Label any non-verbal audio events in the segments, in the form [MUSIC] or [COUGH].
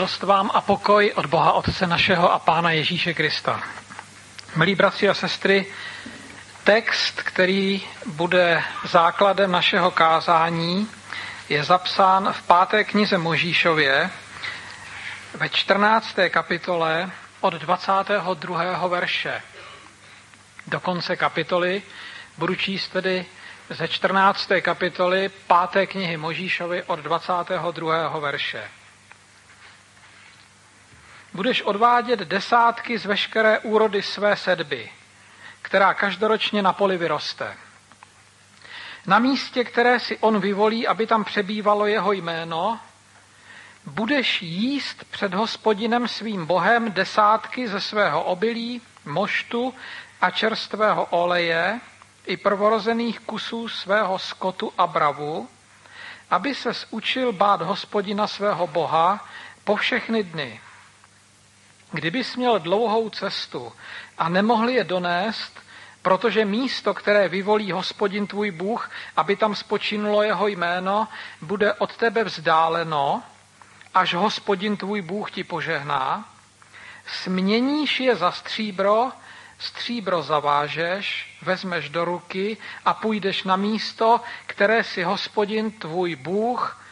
Milost vám a pokoj od Boha Otce našeho a Pána Ježíše Krista. Milí bratři a sestry, text, který bude základem našeho kázání, je zapsán v páté knize Možíšově ve 14. kapitole od 22. verše. Do konce kapitoly budu číst tedy ze 14. kapitoly páté knihy Možíšovy od 22. verše. Budeš odvádět desátky z veškeré úrody své sedby, která každoročně na poli vyroste. Na místě, které si on vyvolí, aby tam přebývalo jeho jméno, budeš jíst před hospodinem svým bohem desátky ze svého obilí, moštu a čerstvého oleje i prvorozených kusů svého skotu a bravu, aby se učil bát hospodina svého boha po všechny dny. Kdybys měl dlouhou cestu a nemohl je donést, protože místo, které vyvolí hospodin tvůj Bůh, aby tam spočinulo jeho jméno, bude od tebe vzdáleno, až hospodin tvůj Bůh ti požehná, směníš je za stříbro, stříbro zavážeš, vezmeš do ruky a půjdeš na místo, které si hospodin tvůj Bůh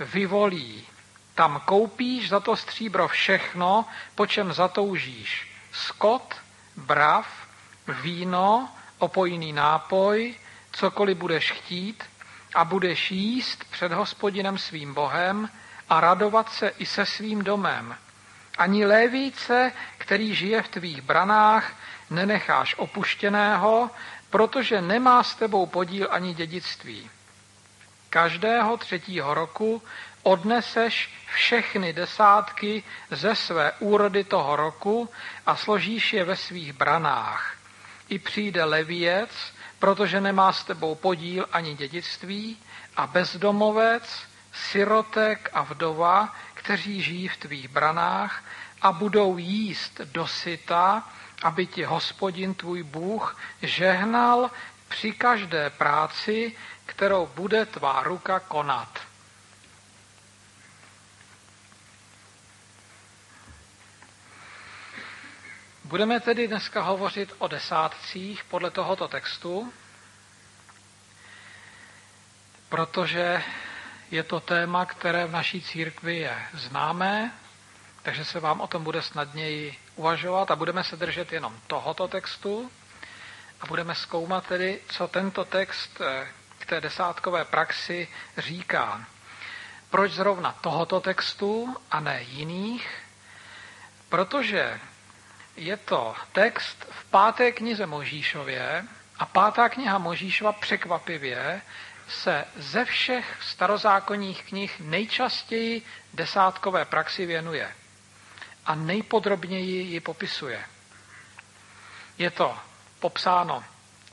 vyvolí. Tam koupíš za to stříbro všechno, po čem zatoužíš. Skot, brav, víno, opojný nápoj, cokoliv budeš chtít a budeš jíst před hospodinem svým Bohem a radovat se i se svým domem. Ani lévíce, který žije v tvých branách, nenecháš opuštěného, protože nemá s tebou podíl ani dědictví. Každého třetího roku odneseš všechny desátky ze své úrody toho roku a složíš je ve svých branách. I přijde leviec, protože nemá s tebou podíl ani dědictví, a bezdomovec, sirotek a vdova, kteří žijí v tvých branách a budou jíst dosyta, aby ti hospodin tvůj Bůh žehnal při každé práci, kterou bude tvá ruka konat. Budeme tedy dneska hovořit o desátcích podle tohoto textu, protože je to téma, které v naší církvi je známé, takže se vám o tom bude snadněji uvažovat a budeme se držet jenom tohoto textu a budeme zkoumat tedy, co tento text eh, k té desátkové praxi říká. Proč zrovna tohoto textu a ne jiných? Protože je to text v páté knize Možíšově a pátá kniha Možíšova překvapivě se ze všech starozákonních knih nejčastěji desátkové praxi věnuje a nejpodrobněji ji popisuje. Je to popsáno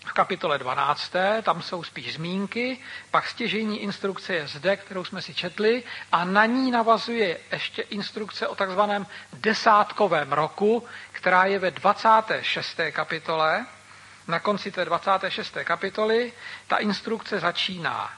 v kapitole 12. Tam jsou spíš zmínky, pak stěžení instrukce je zde, kterou jsme si četli, a na ní navazuje ještě instrukce o takzvaném desátkovém roku, která je ve 26. kapitole. Na konci té 26. kapitoly ta instrukce začíná.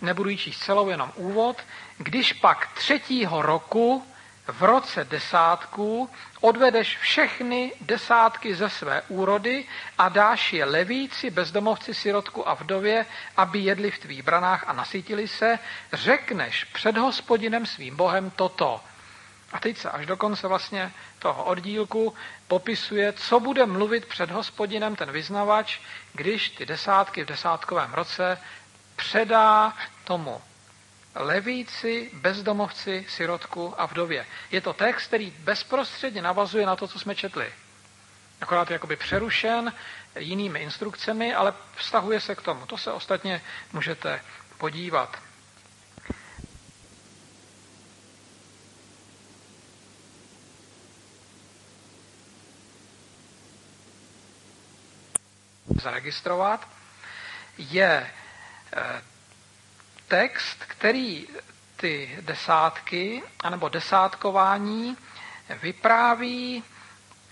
Nebudu ji číst celou, jenom úvod. Když pak třetího roku v roce desátku odvedeš všechny desátky ze své úrody a dáš je levíci, bezdomovci, sirotku a vdově, aby jedli v tvých branách a nasytili se, řekneš před hospodinem svým bohem toto. A teď se až do konce vlastně toho oddílku popisuje, co bude mluvit před hospodinem ten vyznavač, když ty desátky v desátkovém roce předá tomu levíci, bezdomovci, sirotku a vdově. Je to text, který bezprostředně navazuje na to, co jsme četli. Akorát je jakoby přerušen jinými instrukcemi, ale vztahuje se k tomu. To se ostatně můžete podívat. Zaregistrovat je eh, text, který ty desátky, anebo desátkování vypráví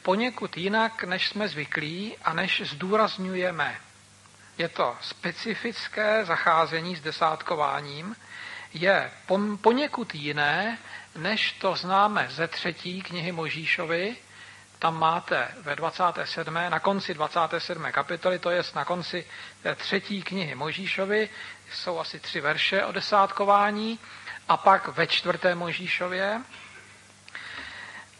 poněkud jinak, než jsme zvyklí a než zdůrazňujeme. Je to specifické zacházení s desátkováním, je poněkud jiné, než to známe ze třetí knihy Možíšovi, tam máte ve 27. na konci 27. kapitoly, to je na konci třetí knihy Možíšovi, jsou asi tři verše o desátkování, a pak ve čtvrté Možíšově.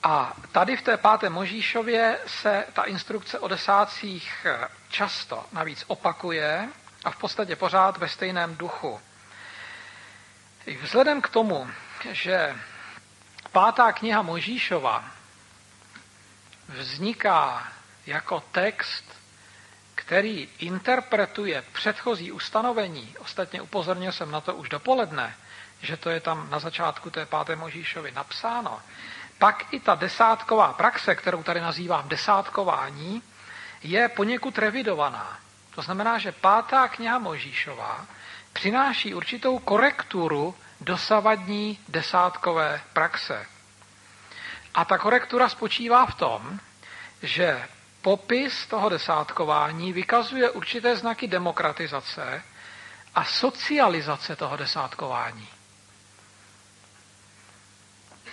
A tady v té páté Možíšově se ta instrukce o desátcích často navíc opakuje a v podstatě pořád ve stejném duchu. Vzhledem k tomu, že pátá kniha Možíšova vzniká jako text, který interpretuje předchozí ustanovení, ostatně upozornil jsem na to už dopoledne, že to je tam na začátku té páté Možíšovi napsáno, pak i ta desátková praxe, kterou tady nazývám desátkování, je poněkud revidovaná. To znamená, že pátá kniha Možíšová přináší určitou korekturu dosavadní desátkové praxe. A ta korektura spočívá v tom, že popis toho desátkování vykazuje určité znaky demokratizace a socializace toho desátkování.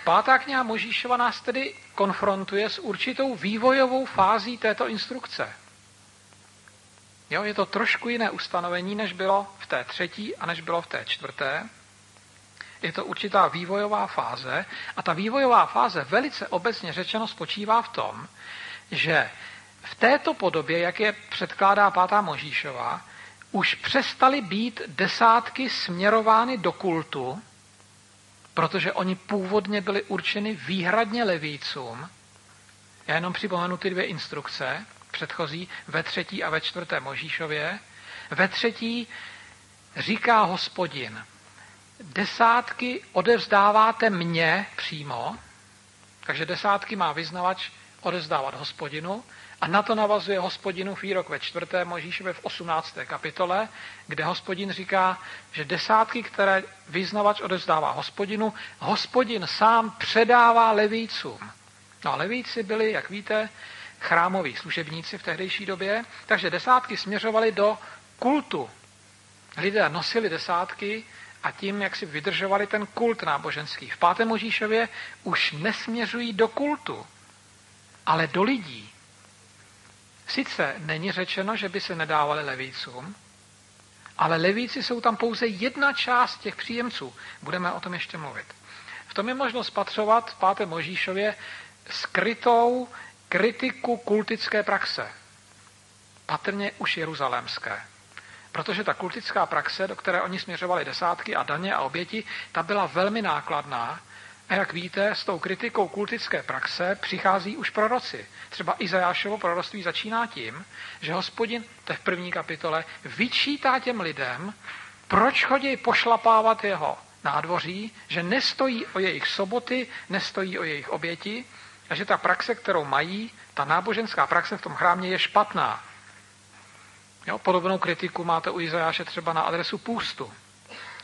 Pátá kniha Možíšova nás tedy konfrontuje s určitou vývojovou fází této instrukce. Jo, je to trošku jiné ustanovení, než bylo v té třetí a než bylo v té čtvrté. Je to určitá vývojová fáze a ta vývojová fáze velice obecně řečeno spočívá v tom, že v této podobě, jak je předkládá pátá Možíšova, už přestaly být desátky směrovány do kultu, protože oni původně byli určeny výhradně levícům. Já jenom připomenu ty dvě instrukce, předchozí ve třetí a ve čtvrté Možíšově. Ve třetí říká hospodin, desátky odevzdáváte mně přímo, takže desátky má vyznavač odevzdávat hospodinu, a na to navazuje hospodinu výrok ve čtvrté Možíšově v 18. kapitole, kde hospodin říká, že desátky, které vyznavač odevzdává hospodinu, hospodin sám předává levícům. No a levíci byli, jak víte, chrámoví služebníci v tehdejší době, takže desátky směřovaly do kultu. Lidé nosili desátky a tím, jak si vydržovali ten kult náboženský. V pátém Možíšově už nesměřují do kultu, ale do lidí. Sice není řečeno, že by se nedávali levícům, ale levíci jsou tam pouze jedna část těch příjemců. Budeme o tom ještě mluvit. V tom je možno spatřovat v 5. Možíšově skrytou kritiku kultické praxe. Patrně už jeruzalémské. Protože ta kultická praxe, do které oni směřovali desátky a daně a oběti, ta byla velmi nákladná a jak víte, s tou kritikou kultické praxe přichází už proroci. Třeba Izajášovo proroctví začíná tím, že hospodin, to je v první kapitole, vyčítá těm lidem, proč chodí pošlapávat jeho nádvoří, že nestojí o jejich soboty, nestojí o jejich oběti a že ta praxe, kterou mají, ta náboženská praxe v tom chrámě je špatná. Jo, podobnou kritiku máte u Izajáše třeba na adresu půstu.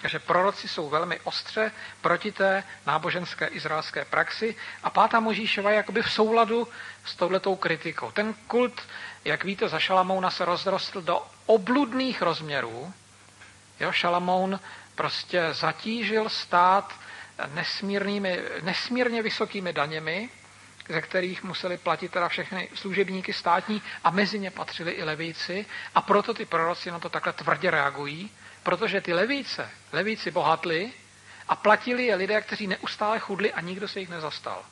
Takže proroci jsou velmi ostře proti té náboženské izraelské praxi a pátá Možíšova je jakoby v souladu s touhletou kritikou. Ten kult, jak víte, za Šalamouna se rozrostl do obludných rozměrů. Jo, Šalamoun prostě zatížil stát nesmírnými, nesmírně vysokými daněmi, ze kterých museli platit teda všechny služebníky státní a mezi ně patřili i levíci a proto ty proroci na to takhle tvrdě reagují protože ty levíce, levíci bohatli a platili je lidé, kteří neustále chudli a nikdo se jich nezastal.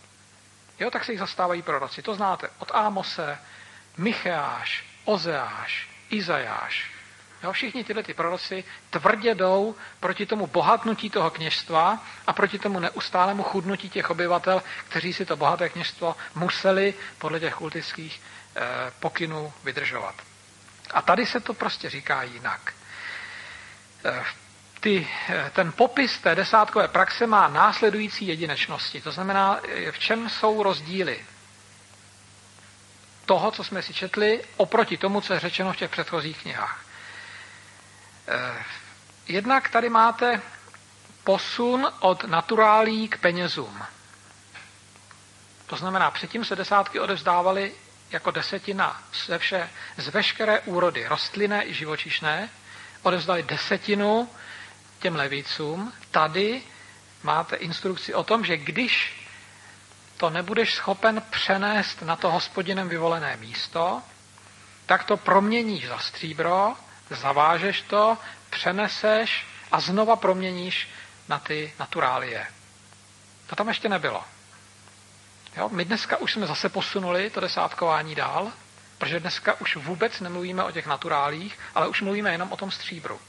Jo, tak se jich zastávají proroci. To znáte od Ámose, Micheáš, Ozeáš, Izajáš. Jo, všichni tyhle ty proroci tvrdě jdou proti tomu bohatnutí toho kněžstva a proti tomu neustálému chudnutí těch obyvatel, kteří si to bohaté kněžstvo museli podle těch kultických eh, pokynů vydržovat. A tady se to prostě říká jinak. Eh, ty, eh, ten popis té desátkové praxe má následující jedinečnosti. To znamená, eh, v čem jsou rozdíly toho, co jsme si četli, oproti tomu, co je řečeno v těch předchozích knihách. Jednak tady máte posun od naturálí k penězům. To znamená, předtím se desátky odevzdávaly jako desetina ze vše, z veškeré úrody rostlinné i živočišné, odevzdali desetinu těm levícům, tady máte instrukci o tom, že když to nebudeš schopen přenést na to hospodinem vyvolené místo, tak to proměníš za stříbro, zavážeš to, přeneseš a znova proměníš na ty naturálie. To tam ještě nebylo. Jo? My dneska už jsme zase posunuli to desátkování dál, protože dneska už vůbec nemluvíme o těch naturálích, ale už mluvíme jenom o tom stříbru.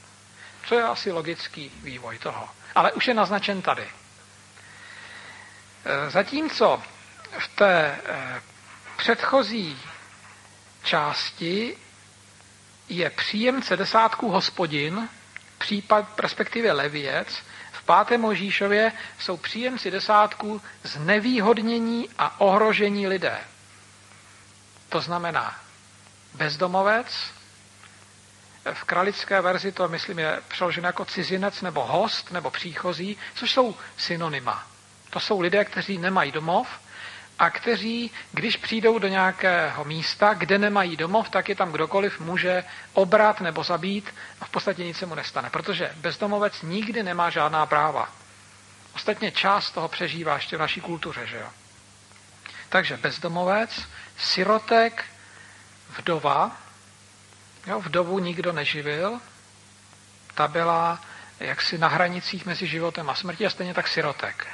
Co je asi logický vývoj toho. Ale už je naznačen tady. E, zatímco v té e, předchozí části je příjemce desátků hospodin, případ, respektive levěc, v pátém Možíšově jsou příjemci desátků znevýhodnění a ohrožení lidé. To znamená bezdomovec, v kralické verzi to, myslím, je přeloženo jako cizinec nebo host nebo příchozí, což jsou synonyma. To jsou lidé, kteří nemají domov a kteří, když přijdou do nějakého místa, kde nemají domov, tak je tam kdokoliv může obrat nebo zabít a v podstatě nic se mu nestane, protože bezdomovec nikdy nemá žádná práva. Ostatně část toho přežívá ještě v naší kultuře, že jo? Takže bezdomovec, sirotek, vdova, jo, vdovu nikdo neživil, ta byla jaksi na hranicích mezi životem a smrtí a stejně tak sirotek.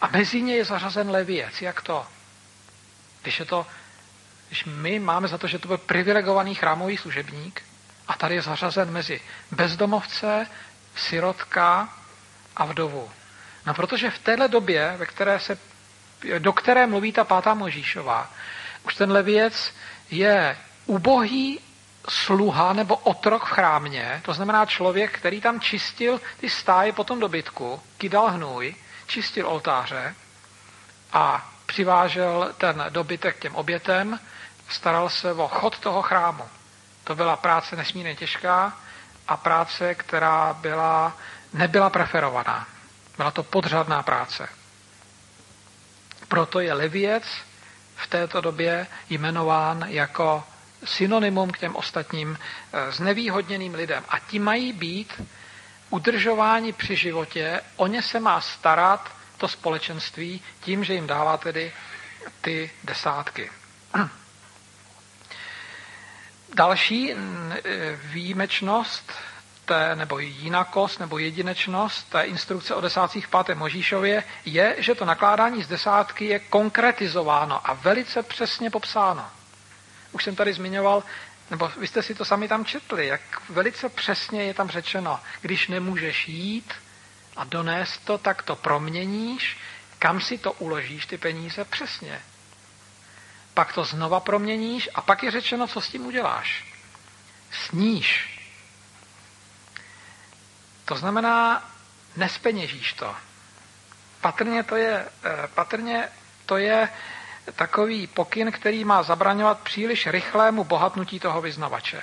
A mezi ně je zařazen levěc. Jak to? Když, je to, když my máme za to, že to byl privilegovaný chrámový služebník a tady je zařazen mezi bezdomovce, sirotka a vdovu. No protože v téhle době, ve které se, do které mluví ta pátá Možíšová, už ten levěc je ubohý sluha nebo otrok v chrámě, to znamená člověk, který tam čistil ty stáje po tom dobytku, kydal hnůj, čistil oltáře a přivážel ten dobytek těm obětem, staral se o chod toho chrámu. To byla práce nesmírně těžká a práce, která byla, nebyla preferovaná. Byla to podřadná práce. Proto je levěc v této době jmenován jako synonymum k těm ostatním eh, znevýhodněným lidem. A ti mají být udržováni při životě, o ně se má starat to společenství tím, že jim dává tedy ty desátky. [CLEARS THROAT] Další e, výjimečnost té, nebo jinakost nebo jedinečnost té instrukce o desátcích v pátém Možíšově je, že to nakládání z desátky je konkretizováno a velice přesně popsáno. Už jsem tady zmiňoval, nebo vy jste si to sami tam četli, jak velice přesně je tam řečeno, když nemůžeš jít, a donést to, tak to proměníš, kam si to uložíš, ty peníze, přesně. Pak to znova proměníš a pak je řečeno, co s tím uděláš. Sníš. To znamená, nespeněžíš to. Patrně to je, eh, patrně to je takový pokyn, který má zabraňovat příliš rychlému bohatnutí toho vyznavače.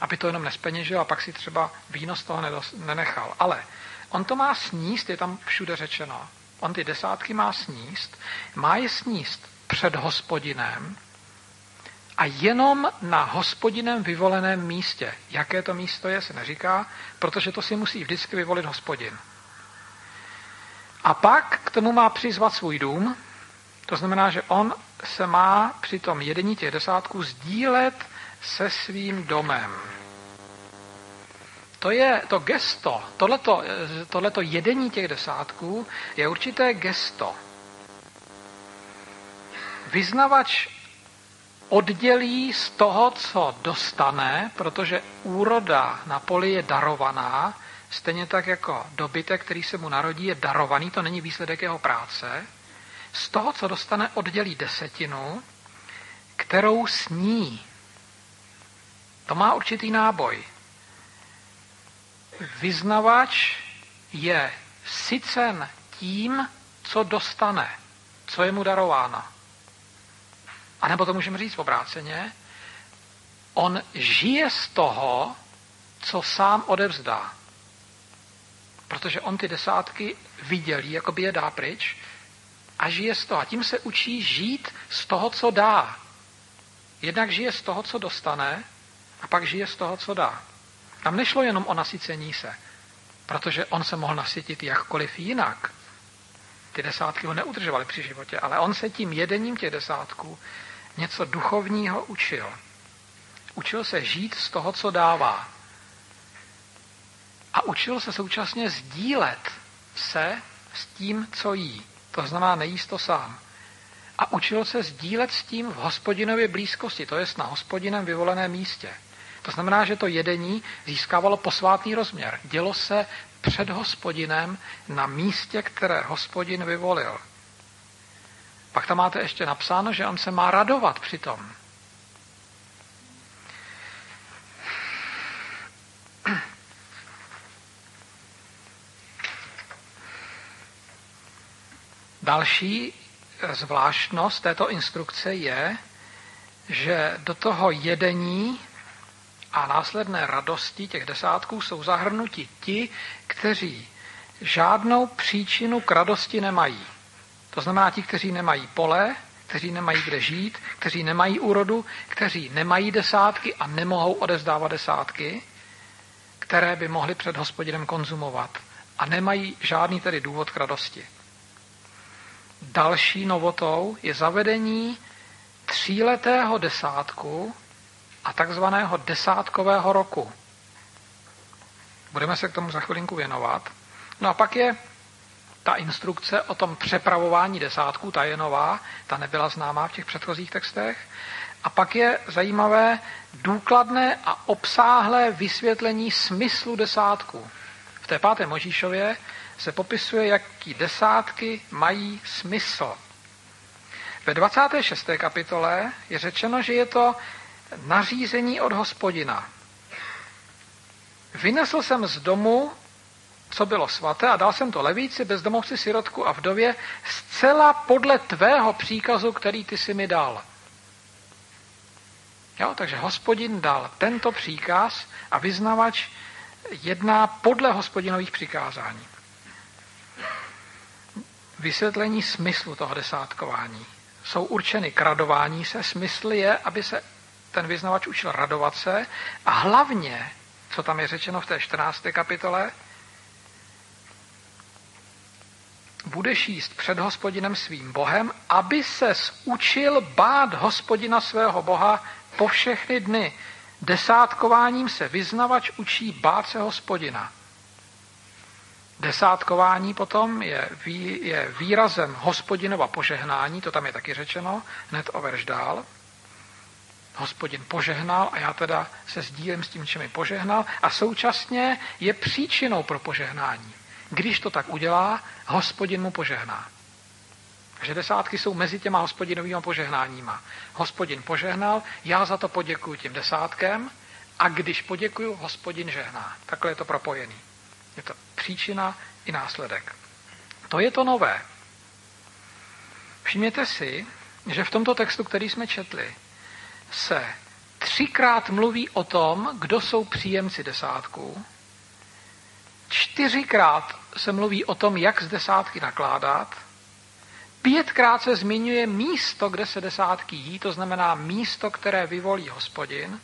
Aby to jenom nespeněžil a pak si třeba výnos toho nenechal. Ale On to má sníst, je tam všude řečeno. On ty desátky má sníst, má je sníst před hospodinem a jenom na hospodinem vyvoleném místě. Jaké to místo je, se neříká, protože to si musí vždycky vyvolit hospodin. A pak k tomu má přizvat svůj dům, to znamená, že on se má při tom jedení těch desátků sdílet se svým domem to je to gesto, tohleto, tohleto jedení těch desátků je určité gesto. Vyznavač oddělí z toho, co dostane, protože úroda na poli je darovaná, stejně tak jako dobytek, který se mu narodí, je darovaný, to není výsledek jeho práce. Z toho, co dostane, oddělí desetinu, kterou sní. To má určitý náboj vyznavač je sycen tím, co dostane, co je mu darováno. A nebo to můžeme říct obráceně, on žije z toho, co sám odevzdá. Protože on ty desátky vidělí, jako by je dá pryč, a žije z toho. A tím se učí žít z toho, co dá. Jednak žije z toho, co dostane, a pak žije z toho, co dá. Tam nešlo jenom o nasycení se. protože on se mohl nasytit jakkoliv jinak. Ty desátky ho neudržovaly při životě, ale on se tím jedením těch desátků něco duchovního učil. Učil se žít z toho, co dává. A učil se současně sdílet se s tím, co jí. To znamená nejíst to sám. A učil se sdílet s tím v hospodinově blízkosti, to jest na hospodinem vyvoleném místě. To znamená, že to jedení získávalo posvátný rozměr. Dělo se před hospodinem na místě, které hospodin vyvolil. Pak tam máte ještě napsáno, že on se má radovat přitom. Další zvláštnost této instrukce je, že do toho jedení a následné radosti těch desátků jsou zahrnuti ti, kteří žádnou příčinu k radosti nemají. To znamená ti, kteří nemají pole, kteří nemají kde žít, kteří nemají úrodu, kteří nemají desátky a nemohou odezdávat desátky, které by mohli před hospodinem konzumovat a nemají žádný tedy důvod k radosti. Další novotou je zavedení tříletého desátku a takzvaného desátkového roku. Budeme se k tomu za chvilinku věnovat. No a pak je ta instrukce o tom přepravování desátků, ta je nová, ta nebyla známá v těch předchozích textech. A pak je zajímavé důkladné a obsáhlé vysvětlení smyslu desátku. V té páté Možíšově se popisuje, jaký desátky mají smysl. Ve 26. kapitole je řečeno, že je to nařízení od hospodina. Vynesl jsem z domu, co bylo svaté, a dal jsem to levíci, bezdomovci, sirotku a vdově, zcela podle tvého příkazu, který ty si mi dal. Jo, takže hospodin dal tento příkaz a vyznavač jedná podle hospodinových přikázání. Vysvětlení smyslu toho desátkování. Jsou určeny k radování se. Smysl je, aby se ten vyznavač učil radovat se a hlavně, co tam je řečeno v té 14. kapitole, budeš jíst před hospodinem svým Bohem, aby se učil bát hospodina svého Boha po všechny dny. Desátkováním se vyznavač učí bát se hospodina. Desátkování potom je, vý, je výrazem hospodinova požehnání, to tam je taky řečeno, hned o verš dál hospodin požehnal a já teda se sdílím s tím, čím mi požehnal a současně je příčinou pro požehnání. Když to tak udělá, hospodin mu požehná. Takže desátky jsou mezi těma hospodinovými požehnáníma. Hospodin požehnal, já za to poděkuji tím desátkem a když poděkuju, hospodin žehná. Takhle je to propojený. Je to příčina i následek. To je to nové. Všimněte si, že v tomto textu, který jsme četli, se třikrát mluví o tom, kdo jsou příjemci desátku. Čtyřikrát se mluví o tom, jak z desátky nakládat. Pětkrát se zmiňuje místo, kde se desátky jí, to znamená místo, které vyvolí hospodin.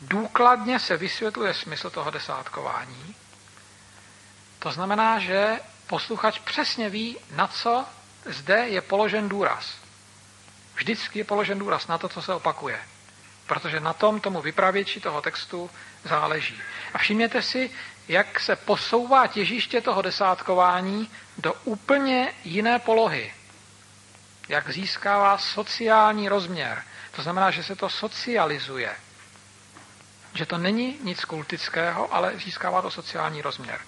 Důkladně se vysvětluje smysl toho desátkování. To znamená, že posluchač přesně ví, na co zde je položen důraz. Vždycky je položen důraz na to, co se opakuje. Protože na tom tomu vypravěči toho textu záleží. A všimněte si, jak se posouvá těžiště toho desátkování do úplně jiné polohy. Jak získává sociální rozměr. To znamená, že se to socializuje. Že to není nic kultického, ale získává to sociální rozměr.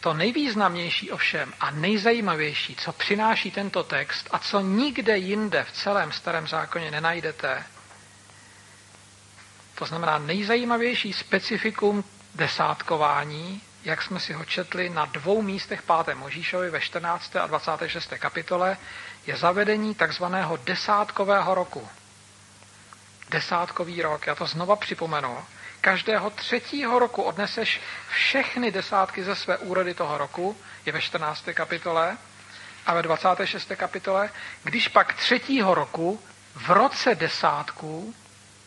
To nejvýznamnější ovšem a nejzajímavější, co přináší tento text a co nikde jinde v celém starém zákoně nenajdete, to znamená nejzajímavější specifikum desátkování, jak jsme si ho četli na dvou místech 5. Možíšovi ve 14. a 26. kapitole, je zavedení takzvaného desátkového roku. Desátkový rok, já to znova připomenu, každého třetího roku odneseš všechny desátky ze své úrody toho roku, je ve 14. kapitole, a ve 26. kapitole, když pak třetího roku v roce desátku,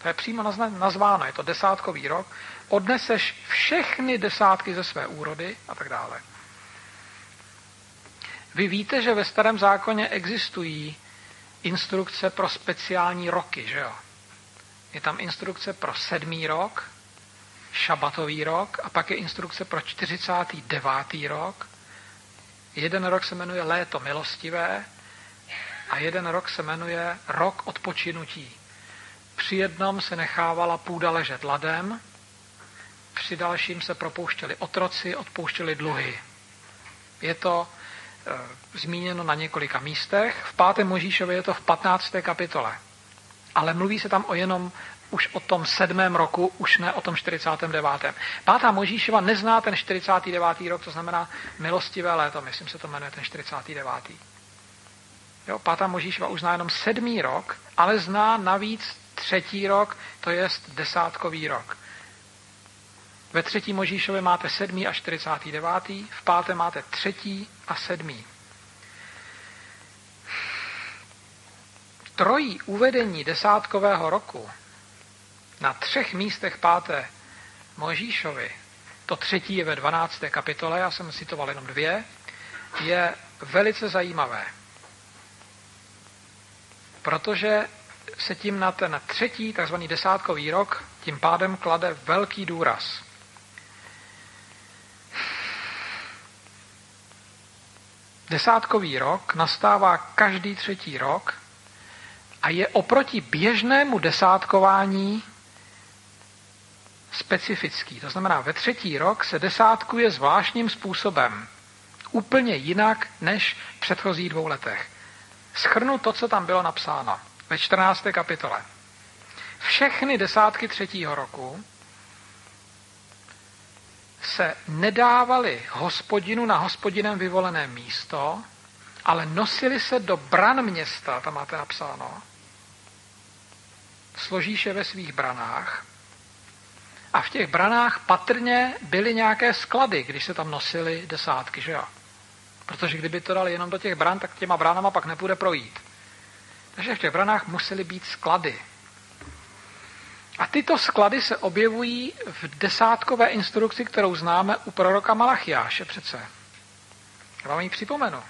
to je přímo nazváno, je to desátkový rok, odneseš všechny desátky ze své úrody a tak dále. Vy víte, že ve starém zákoně existují instrukce pro speciální roky, že jo? Je tam instrukce pro sedmý rok, šabatový rok a pak je instrukce pro 49. rok. Jeden rok se jmenuje léto milostivé a jeden rok se jmenuje rok odpočinutí. Při jednom se nechávala půda ležet ladem, při dalším se propouštěli otroci, odpouštěli dluhy. Je to e, zmíněno na několika místech. V 5. Možíšově je to v 15. kapitole. Ale mluví se tam o jenom už o tom sedmém roku, už ne o tom 49. Pátá Možíšova nezná ten 49. rok, to znamená milostivé léto, myslím se to jmenuje ten 49. Jo, pátá Možíšova už zná jenom sedmý rok, ale zná navíc třetí rok, to je desátkový rok. Ve třetí Možíšově máte sedmý a 49. V páté máte třetí a sedmý. Trojí uvedení desátkového roku na třech místech páté Možíšovi, to třetí je ve 12. kapitole, já jsem citoval jenom dvě, je velice zajímavé. Protože se tím na ten třetí, takzvaný desátkový rok, tím pádem klade velký důraz. Desátkový rok nastává každý třetí rok a je oproti běžnému desátkování specifický. To znamená, ve třetí rok se desátkuje zvláštním způsobem. Úplně jinak než v předchozích dvou letech. Schrnu to, co tam bylo napsáno ve 14. kapitole. Všechny desátky třetího roku se nedávali hospodinu na hospodinem vyvolené místo, ale nosili se do bran města, tam máte napsáno, složíš je ve svých branách a v těch branách patrně byly nějaké sklady, když se tam nosily desátky, že jo? Protože kdyby to dali jenom do těch bran, tak těma bránama pak nepůjde projít. Takže v těch branách musely být sklady. A tyto sklady se objevují v desátkové instrukci, kterou známe u proroka Malachiáše přece. Já vám ji připomenu.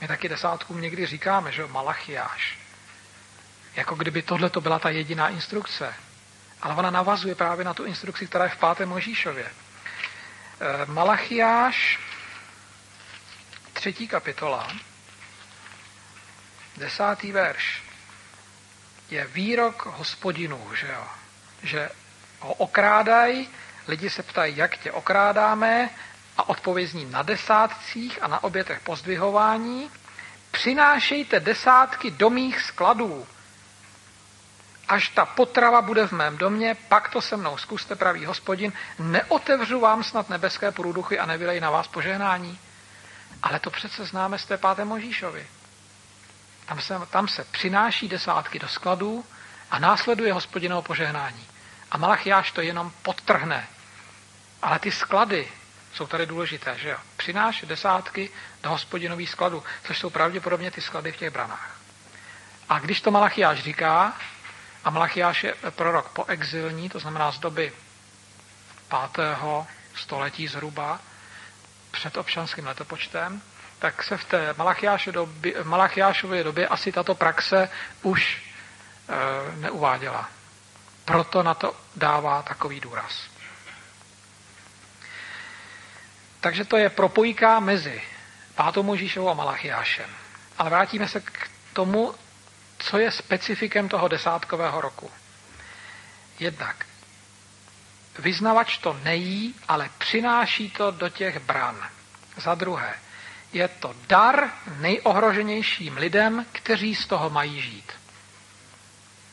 My taky desátkům někdy říkáme, že Malachiáš. Jako kdyby tohle to byla ta jediná instrukce. Ale ona navazuje právě na tu instrukci, která je v páté Možíšově. Eh, Malachiáš, třetí kapitola, desátý verš, je výrok hospodinů, že jo? Že ho okrádají, lidi se ptají, jak tě okrádáme, a odpovězní na desátcích a na obětech pozdvihování. Přinášejte desátky do mých skladů, až ta potrava bude v mém domě, pak to se mnou zkuste, pravý hospodin, neotevřu vám snad nebeské průduchy a nevylej na vás požehnání. Ale to přece známe z té páté Možíšovi. Tam se, tam se přináší desátky do skladů a následuje hospodinovo požehnání. A Malachiáš to jenom podtrhne. Ale ty sklady jsou tady důležité, že jo? Přináš desátky do hospodinových skladů, což jsou pravděpodobně ty sklady v těch branách. A když to Malachiáš říká, a Malachiáš je prorok poexilní, to znamená z doby 5. století zhruba, před občanským letopočtem, tak se v té Malachiášově době asi tato praxe už e, neuváděla. Proto na to dává takový důraz. Takže to je propojka mezi pátou Možíšovou a Malachiášem. Ale vrátíme se k tomu, co je specifikem toho desátkového roku. Jednak vyznavač to nejí, ale přináší to do těch bran. Za druhé, je to dar nejohroženějším lidem, kteří z toho mají žít.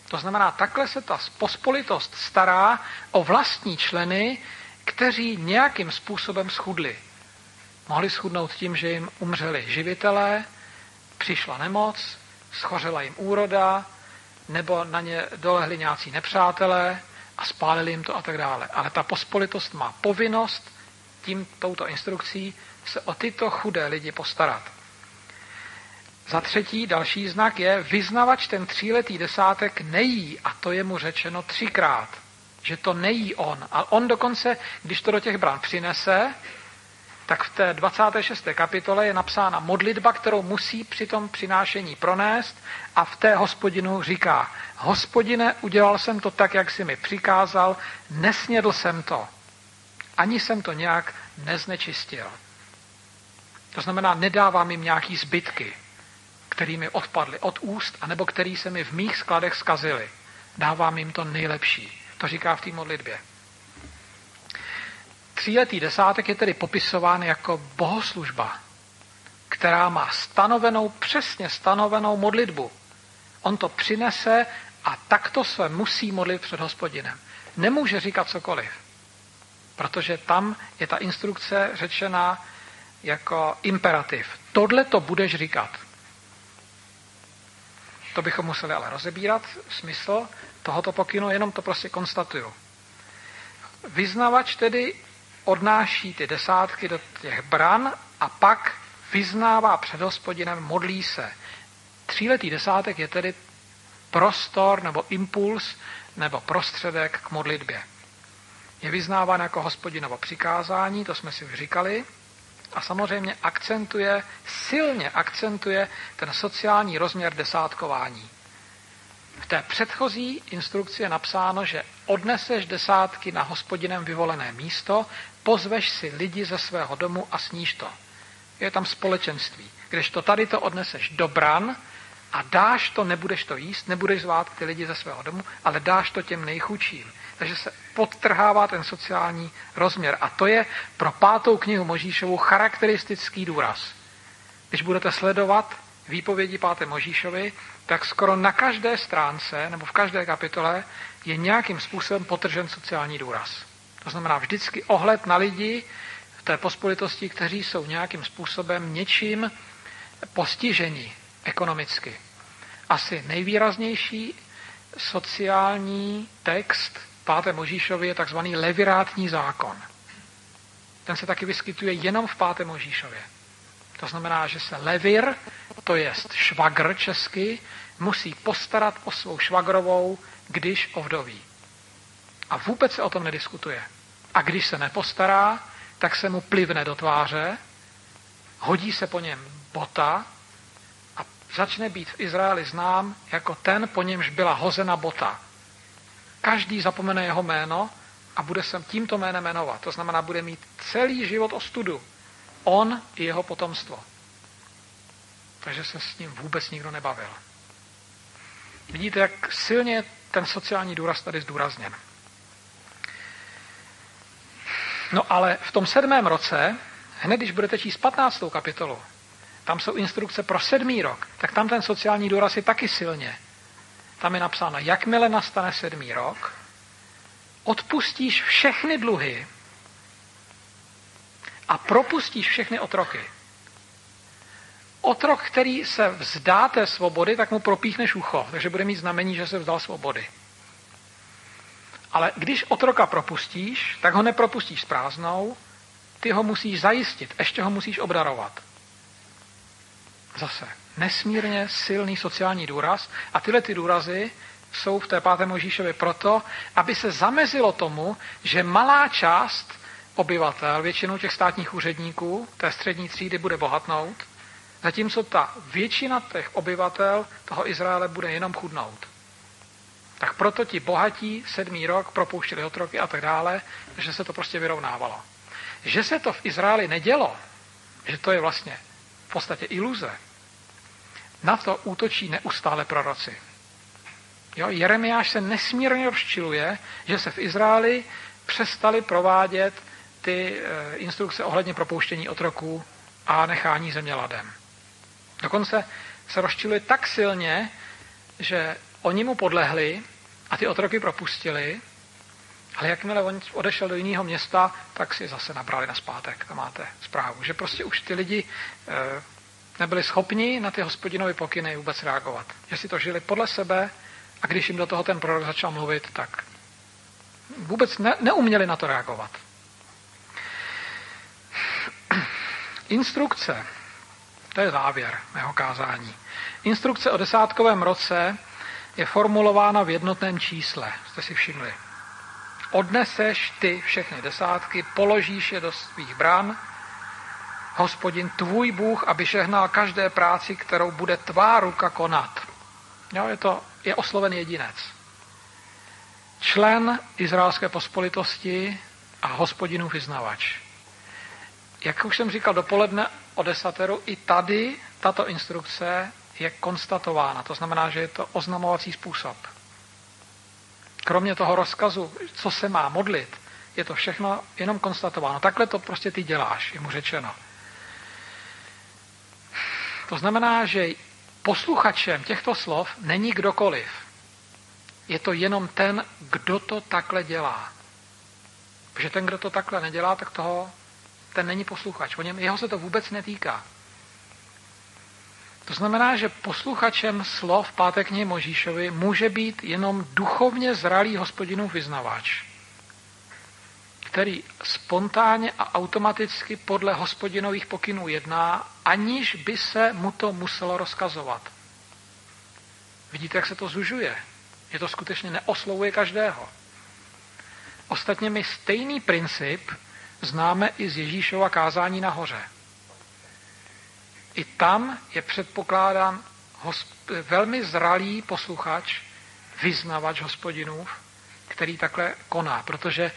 To znamená, takhle se ta pospolitost stará o vlastní členy, kteří nějakým způsobem schudli. Mohli schudnout tím, že jim umřeli živitelé, přišla nemoc, schořela jim úroda, nebo na ně dolehli nějací nepřátelé a spálili jim to a tak dále. Ale ta pospolitost má povinnost tím touto instrukcí se o tyto chudé lidi postarat. Za třetí, další znak je, vyznavač ten tříletý desátek nejí a to je mu řečeno třikrát, že to nejí on. A on dokonce, když to do těch brán přinese, tak v té 26. kapitole je napsána modlitba, kterou musí při tom přinášení pronést a v té hospodinu říká, hospodine, udělal jsem to tak, jak jsi mi přikázal, nesnědl jsem to, ani jsem to nějak neznečistil. To znamená, nedávám jim nějaký zbytky, který mi odpadly od úst, anebo který se mi v mých skladech skazily. Dávám jim to nejlepší. To říká v té modlitbě. Tříletý desátek je tedy popisován jako bohoslužba, která má stanovenou, přesně stanovenou modlitbu. On to přinese a takto se musí modlit před hospodinem. Nemůže říkat cokoliv, protože tam je ta instrukce řečená jako imperativ. Tohle to budeš říkat. To bychom museli ale rozebírat, smysl tohoto pokynu, jenom to prostě konstatuju. Vyznavač tedy odnáší ty desátky do těch bran a pak vyznává před hospodinem, modlí se. Tříletý desátek je tedy prostor nebo impuls nebo prostředek k modlitbě. Je vyznáván jako hospodinovo přikázání, to jsme si už říkali, a samozřejmě akcentuje, silně akcentuje ten sociální rozměr desátkování. V té předchozí instrukci je napsáno, že odneseš desátky na hospodinem vyvolené místo, pozveš si lidi ze svého domu a sníš to. Je tam společenství. Když to tady to odneseš do bran a dáš to, nebudeš to jíst, nebudeš zvát ty lidi ze svého domu, ale dáš to těm nejchučím. Takže se podtrhává ten sociální rozměr. A to je pro pátou knihu Možíšovu charakteristický důraz. Když budete sledovat výpovědi páté Možíšovi, tak skoro na každé stránce nebo v každé kapitole je nějakým způsobem potržen sociální důraz. To znamená vždycky ohled na lidi v té pospolitosti, kteří jsou nějakým způsobem něčím postiženi ekonomicky. Asi nejvýraznější sociální text páté Možíšovi je takzvaný levirátní zákon. Ten se taky vyskytuje jenom v páté Možíšově. To znamená, že se levir, to je švagr česky, musí postarat o svou švagrovou, když ovdoví. A vůbec se o tom nediskutuje. A když se nepostará, tak se mu plivne do tváře, hodí se po něm bota a začne být v Izraeli znám jako ten, po němž byla hozena bota. Každý zapomene jeho jméno a bude se tímto jménem jmenovat. To znamená, bude mít celý život ostudu. On i jeho potomstvo. Takže se s ním vůbec nikdo nebavil. Vidíte, jak silně ten sociální důraz tady zdůrazněn. No ale v tom sedmém roce, hned když budete číst 15. kapitolu, tam jsou instrukce pro sedmý rok, tak tam ten sociální důraz je taky silně. Tam je napsáno, jakmile nastane sedmý rok, odpustíš všechny dluhy a propustíš všechny otroky. Otrok, který se vzdá té svobody, tak mu propíchneš ucho, takže bude mít znamení, že se vzdal svobody. Ale když otroka propustíš, tak ho nepropustíš s prázdnou, ty ho musíš zajistit, ještě ho musíš obdarovat. Zase nesmírně silný sociální důraz a tyhle ty důrazy jsou v té páté Možíšově proto, aby se zamezilo tomu, že malá část obyvatel, většinou těch státních úředníků, té střední třídy bude bohatnout, zatímco ta většina těch obyvatel toho Izraele bude jenom chudnout. Tak proto ti bohatí sedmý rok propouštěli otroky a tak dále, že se to prostě vyrovnávalo. Že se to v Izraeli nedělo, že to je vlastně v podstatě iluze, na to útočí neustále proroci. Jo, Jeremiáš se nesmírně rozčiluje, že se v Izraeli přestali provádět ty e, instrukce ohledně propouštění otroků a nechání země ladem. Dokonce se rozčiluje tak silně, že oni mu podlehli a ty otroky propustili, ale jakmile on odešel do jiného města, tak si zase nabrali na zpátek. Tam máte zprávu, že prostě už ty lidi e, nebyli schopni na ty hospodinovy pokyny vůbec reagovat. Že si to žili podle sebe a když jim do toho ten prorok začal mluvit, tak vůbec ne, neuměli na to reagovat. To je závěr mého kázání. Instrukce o desátkovém roce je formulována v jednotném čísle, jste si všimli. Odneseš ty všechny desátky, položíš je do svých bran, hospodin tvůj Bůh, aby žehnal každé práci, kterou bude tvá ruka konat. Jo, je to je osloven jedinec. Člen izraelské pospolitosti a hospodinův vyznavač. Jak už jsem říkal dopoledne o desateru, i tady tato instrukce je konstatována. To znamená, že je to oznamovací způsob. Kromě toho rozkazu, co se má modlit, je to všechno jenom konstatováno. Takhle to prostě ty děláš, je mu řečeno. To znamená, že posluchačem těchto slov není kdokoliv. Je to jenom ten, kdo to takhle dělá. Protože ten, kdo to takhle nedělá, tak toho, ten není posluchač. O něm, jeho se to vůbec netýká. To znamená, že posluchačem slov páté knihy Možíšovi může být jenom duchovně zralý hospodinův vyznavač, který spontánně a automaticky podle hospodinových pokynů jedná, aniž by se mu to muselo rozkazovat. Vidíte, jak se to zužuje? Je to skutečně neoslovuje každého. Ostatně my stejný princip známe i z Ježíšova kázání nahoře. I tam je předpokládán velmi zralý posluchač, vyznavač hospodinův, který takhle koná, protože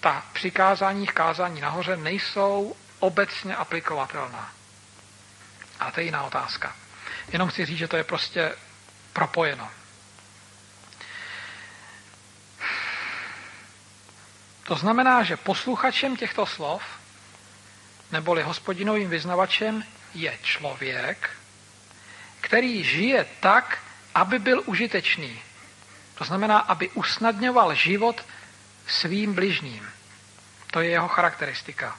ta přikázání kázání nahoře nejsou obecně aplikovatelná. A to je jiná otázka. Jenom chci říct, že to je prostě propojeno. To znamená, že posluchačem těchto slov, neboli hospodinovým vyznavačem, je člověk, který žije tak, aby byl užitečný. To znamená, aby usnadňoval život svým bližním. To je jeho charakteristika.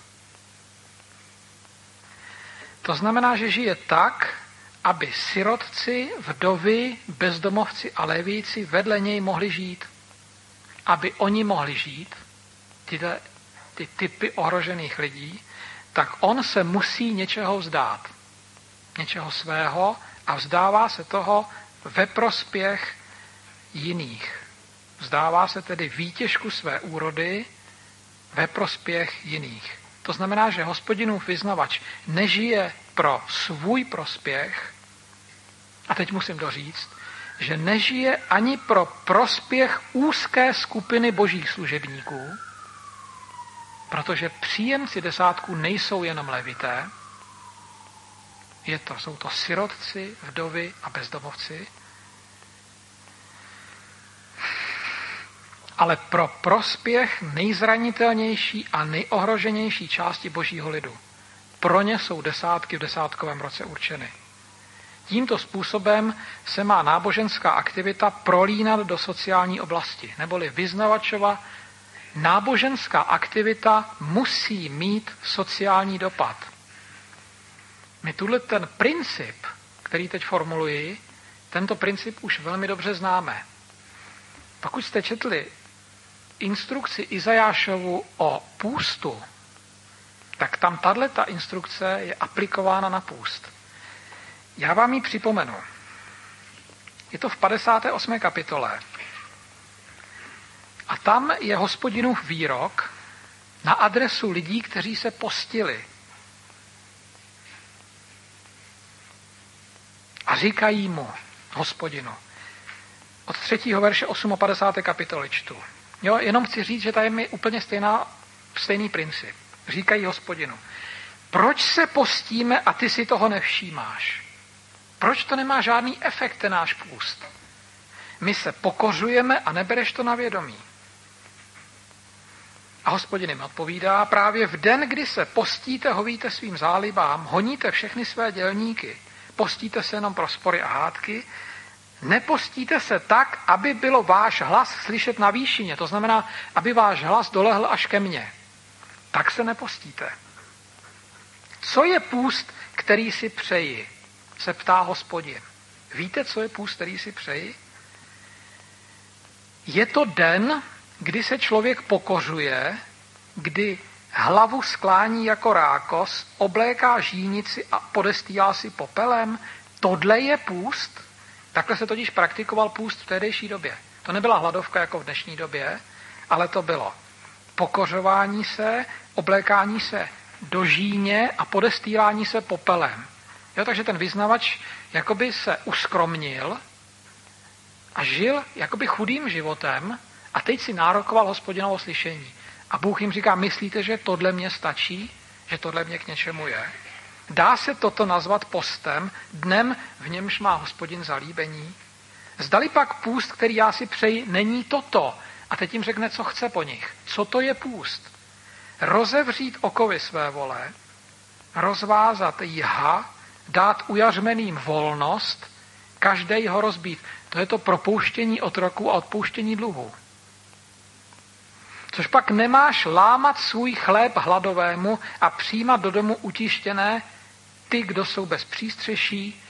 To znamená, že žije tak, aby sirotci, vdovy, bezdomovci a levíci vedle něj mohli žít. Aby oni mohli žít, tyhle, ty typy ohrožených lidí, tak on se musí něčeho vzdát. Něčeho svého a vzdává se toho ve prospěch jiných. Vzdává se tedy výtěžku své úrody ve prospěch jiných. To znamená, že hospodinův vyznavač nežije pro svůj prospěch, a teď musím doříct, že nežije ani pro prospěch úzké skupiny božích služebníků, protože příjemci desátků nejsou jenom levité, je to, jsou to sirotci, vdovy a bezdomovci, ale pro prospěch nejzranitelnější a nejohroženější části božího lidu. Pro ně jsou desátky v desátkovém roce určeny. Tímto způsobem se má náboženská aktivita prolínat do sociální oblasti, neboli vyznavačova náboženská aktivita musí mít sociální dopad. My tuhle ten princip, který teď formuluji, tento princip už velmi dobře známe. Pokud jste četli instrukci Izajášovu o půstu, tak tam tahle ta instrukce je aplikována na půst. Já vám ji připomenu. Je to v 58. kapitole. A tam je hospodinův výrok na adresu lidí, kteří se postili. A říkají mu, hospodinu, od třetího verše 58. kapitoly čtu. Jo, jenom chci říct, že tady je úplně stejná, stejný princip. Říkají hospodinu, proč se postíme a ty si toho nevšímáš? Proč to nemá žádný efekt, ten náš půst? My se pokořujeme a nebereš to na vědomí. A hospodin jim odpovídá, právě v den, kdy se postíte, hovíte svým zálibám, honíte všechny své dělníky, postíte se jenom pro spory a hádky, nepostíte se tak, aby bylo váš hlas slyšet na výšině, to znamená, aby váš hlas dolehl až ke mně. Tak se nepostíte. Co je půst, který si přeji? Se ptá hospodin. Víte, co je půst, který si přeji? Je to den, kdy se člověk pokořuje, kdy hlavu sklání jako rákos, obléká žínici a podestýlá si popelem. Tohle je půst? Takhle se totiž praktikoval půst v tehdejší době. To nebyla hladovka jako v dnešní době, ale to bylo pokořování se, oblékání se do žíně a podestýlání se popelem. Jo, takže ten vyznavač jakoby se uskromnil a žil jakoby chudým životem a teď si nárokoval hospodinovo slyšení. A Bůh jim říká, myslíte, že tohle mě stačí? Že tohle mě k něčemu je? Dá se toto nazvat postem, dnem, v němž má hospodin zalíbení? Zdali pak půst, který já si přeji, není toto. A teď jim řekne, co chce po nich. Co to je půst? Rozevřít okovy své vole, rozvázat jha, dát ujařmeným volnost, každý ho rozbít. To je to propouštění otroku a odpouštění dluhu. Což pak nemáš lámat svůj chléb hladovému a přijímat do domu utištěné ty, kdo jsou bez přístřeší,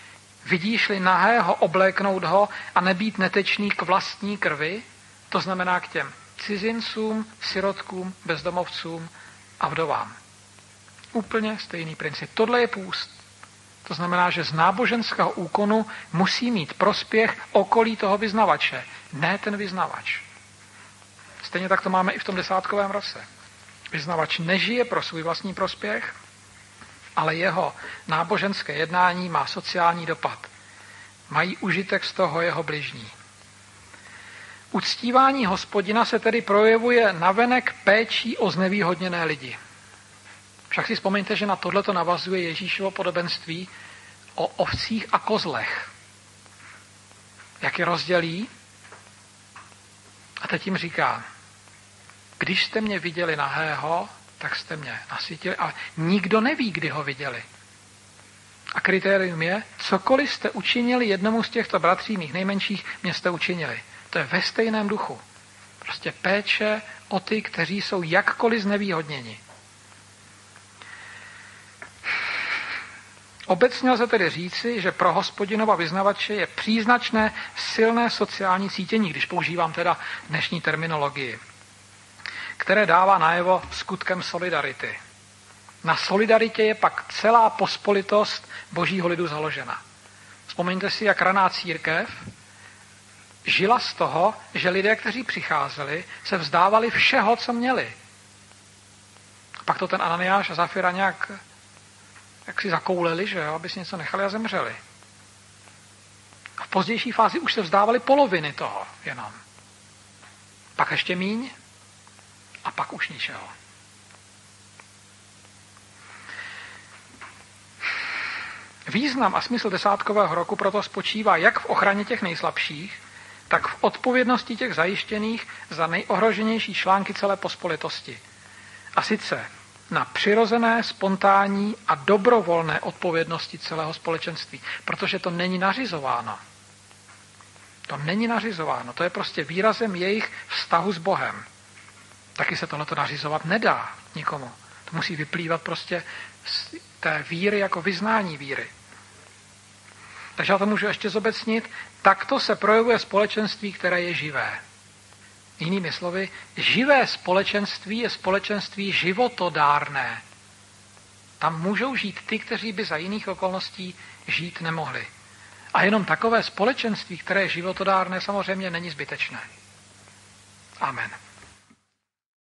vidíš-li nahého obléknout ho a nebýt netečný k vlastní krvi, to znamená k těm cizincům, sirotkům, bezdomovcům a vdovám. Úplně stejný princip. Tohle je půst. To znamená, že z náboženského úkonu musí mít prospěch okolí toho vyznavače, ne ten vyznavač. Stejně tak to máme i v tom desátkovém roce. Vyznavač nežije pro svůj vlastní prospěch, ale jeho náboženské jednání má sociální dopad. Mají užitek z toho jeho bližní. Uctívání hospodina se tedy projevuje navenek péčí o znevýhodněné lidi. Však si vzpomeňte, že na tohleto navazuje Ježíšovo podobenství o ovcích a kozlech. Jak je rozdělí? A teď jim říká, když jste mě viděli nahého, tak jste mě nasytili, ale nikdo neví, kdy ho viděli. A kritérium je, cokoliv jste učinili jednomu z těchto bratří mých nejmenších, mě jste učinili. To je ve stejném duchu. Prostě péče o ty, kteří jsou jakkoliv znevýhodněni. Obecně lze tedy říci, že pro hospodinova vyznavače je příznačné silné sociální cítění, když používám teda dnešní terminologii, které dává najevo skutkem solidarity. Na solidaritě je pak celá pospolitost božího lidu založena. Vzpomeňte si, jak raná církev žila z toho, že lidé, kteří přicházeli, se vzdávali všeho, co měli. Pak to ten Ananiáš a Zafira nějak jak si zakouleli, že jo, aby si něco nechali a zemřeli. A v pozdější fázi už se vzdávali poloviny toho jenom. Pak ještě míň a pak už ničeho. Význam a smysl desátkového roku proto spočívá jak v ochraně těch nejslabších, tak v odpovědnosti těch zajištěných za nejohroženější články celé pospolitosti. A sice na přirozené, spontánní a dobrovolné odpovědnosti celého společenství, protože to není nařizováno. To není nařizováno, to je prostě výrazem jejich vztahu s Bohem. Taky se tohleto nařizovat nedá nikomu. To musí vyplývat prostě z té víry jako vyznání víry. Takže já to můžu ještě zobecnit. Takto se projevuje společenství, které je živé. Jinými slovy, živé společenství je společenství životodárné. Tam můžou žít ty, kteří by za jiných okolností žít nemohli. A jenom takové společenství, které je životodárné, samozřejmě není zbytečné. Amen.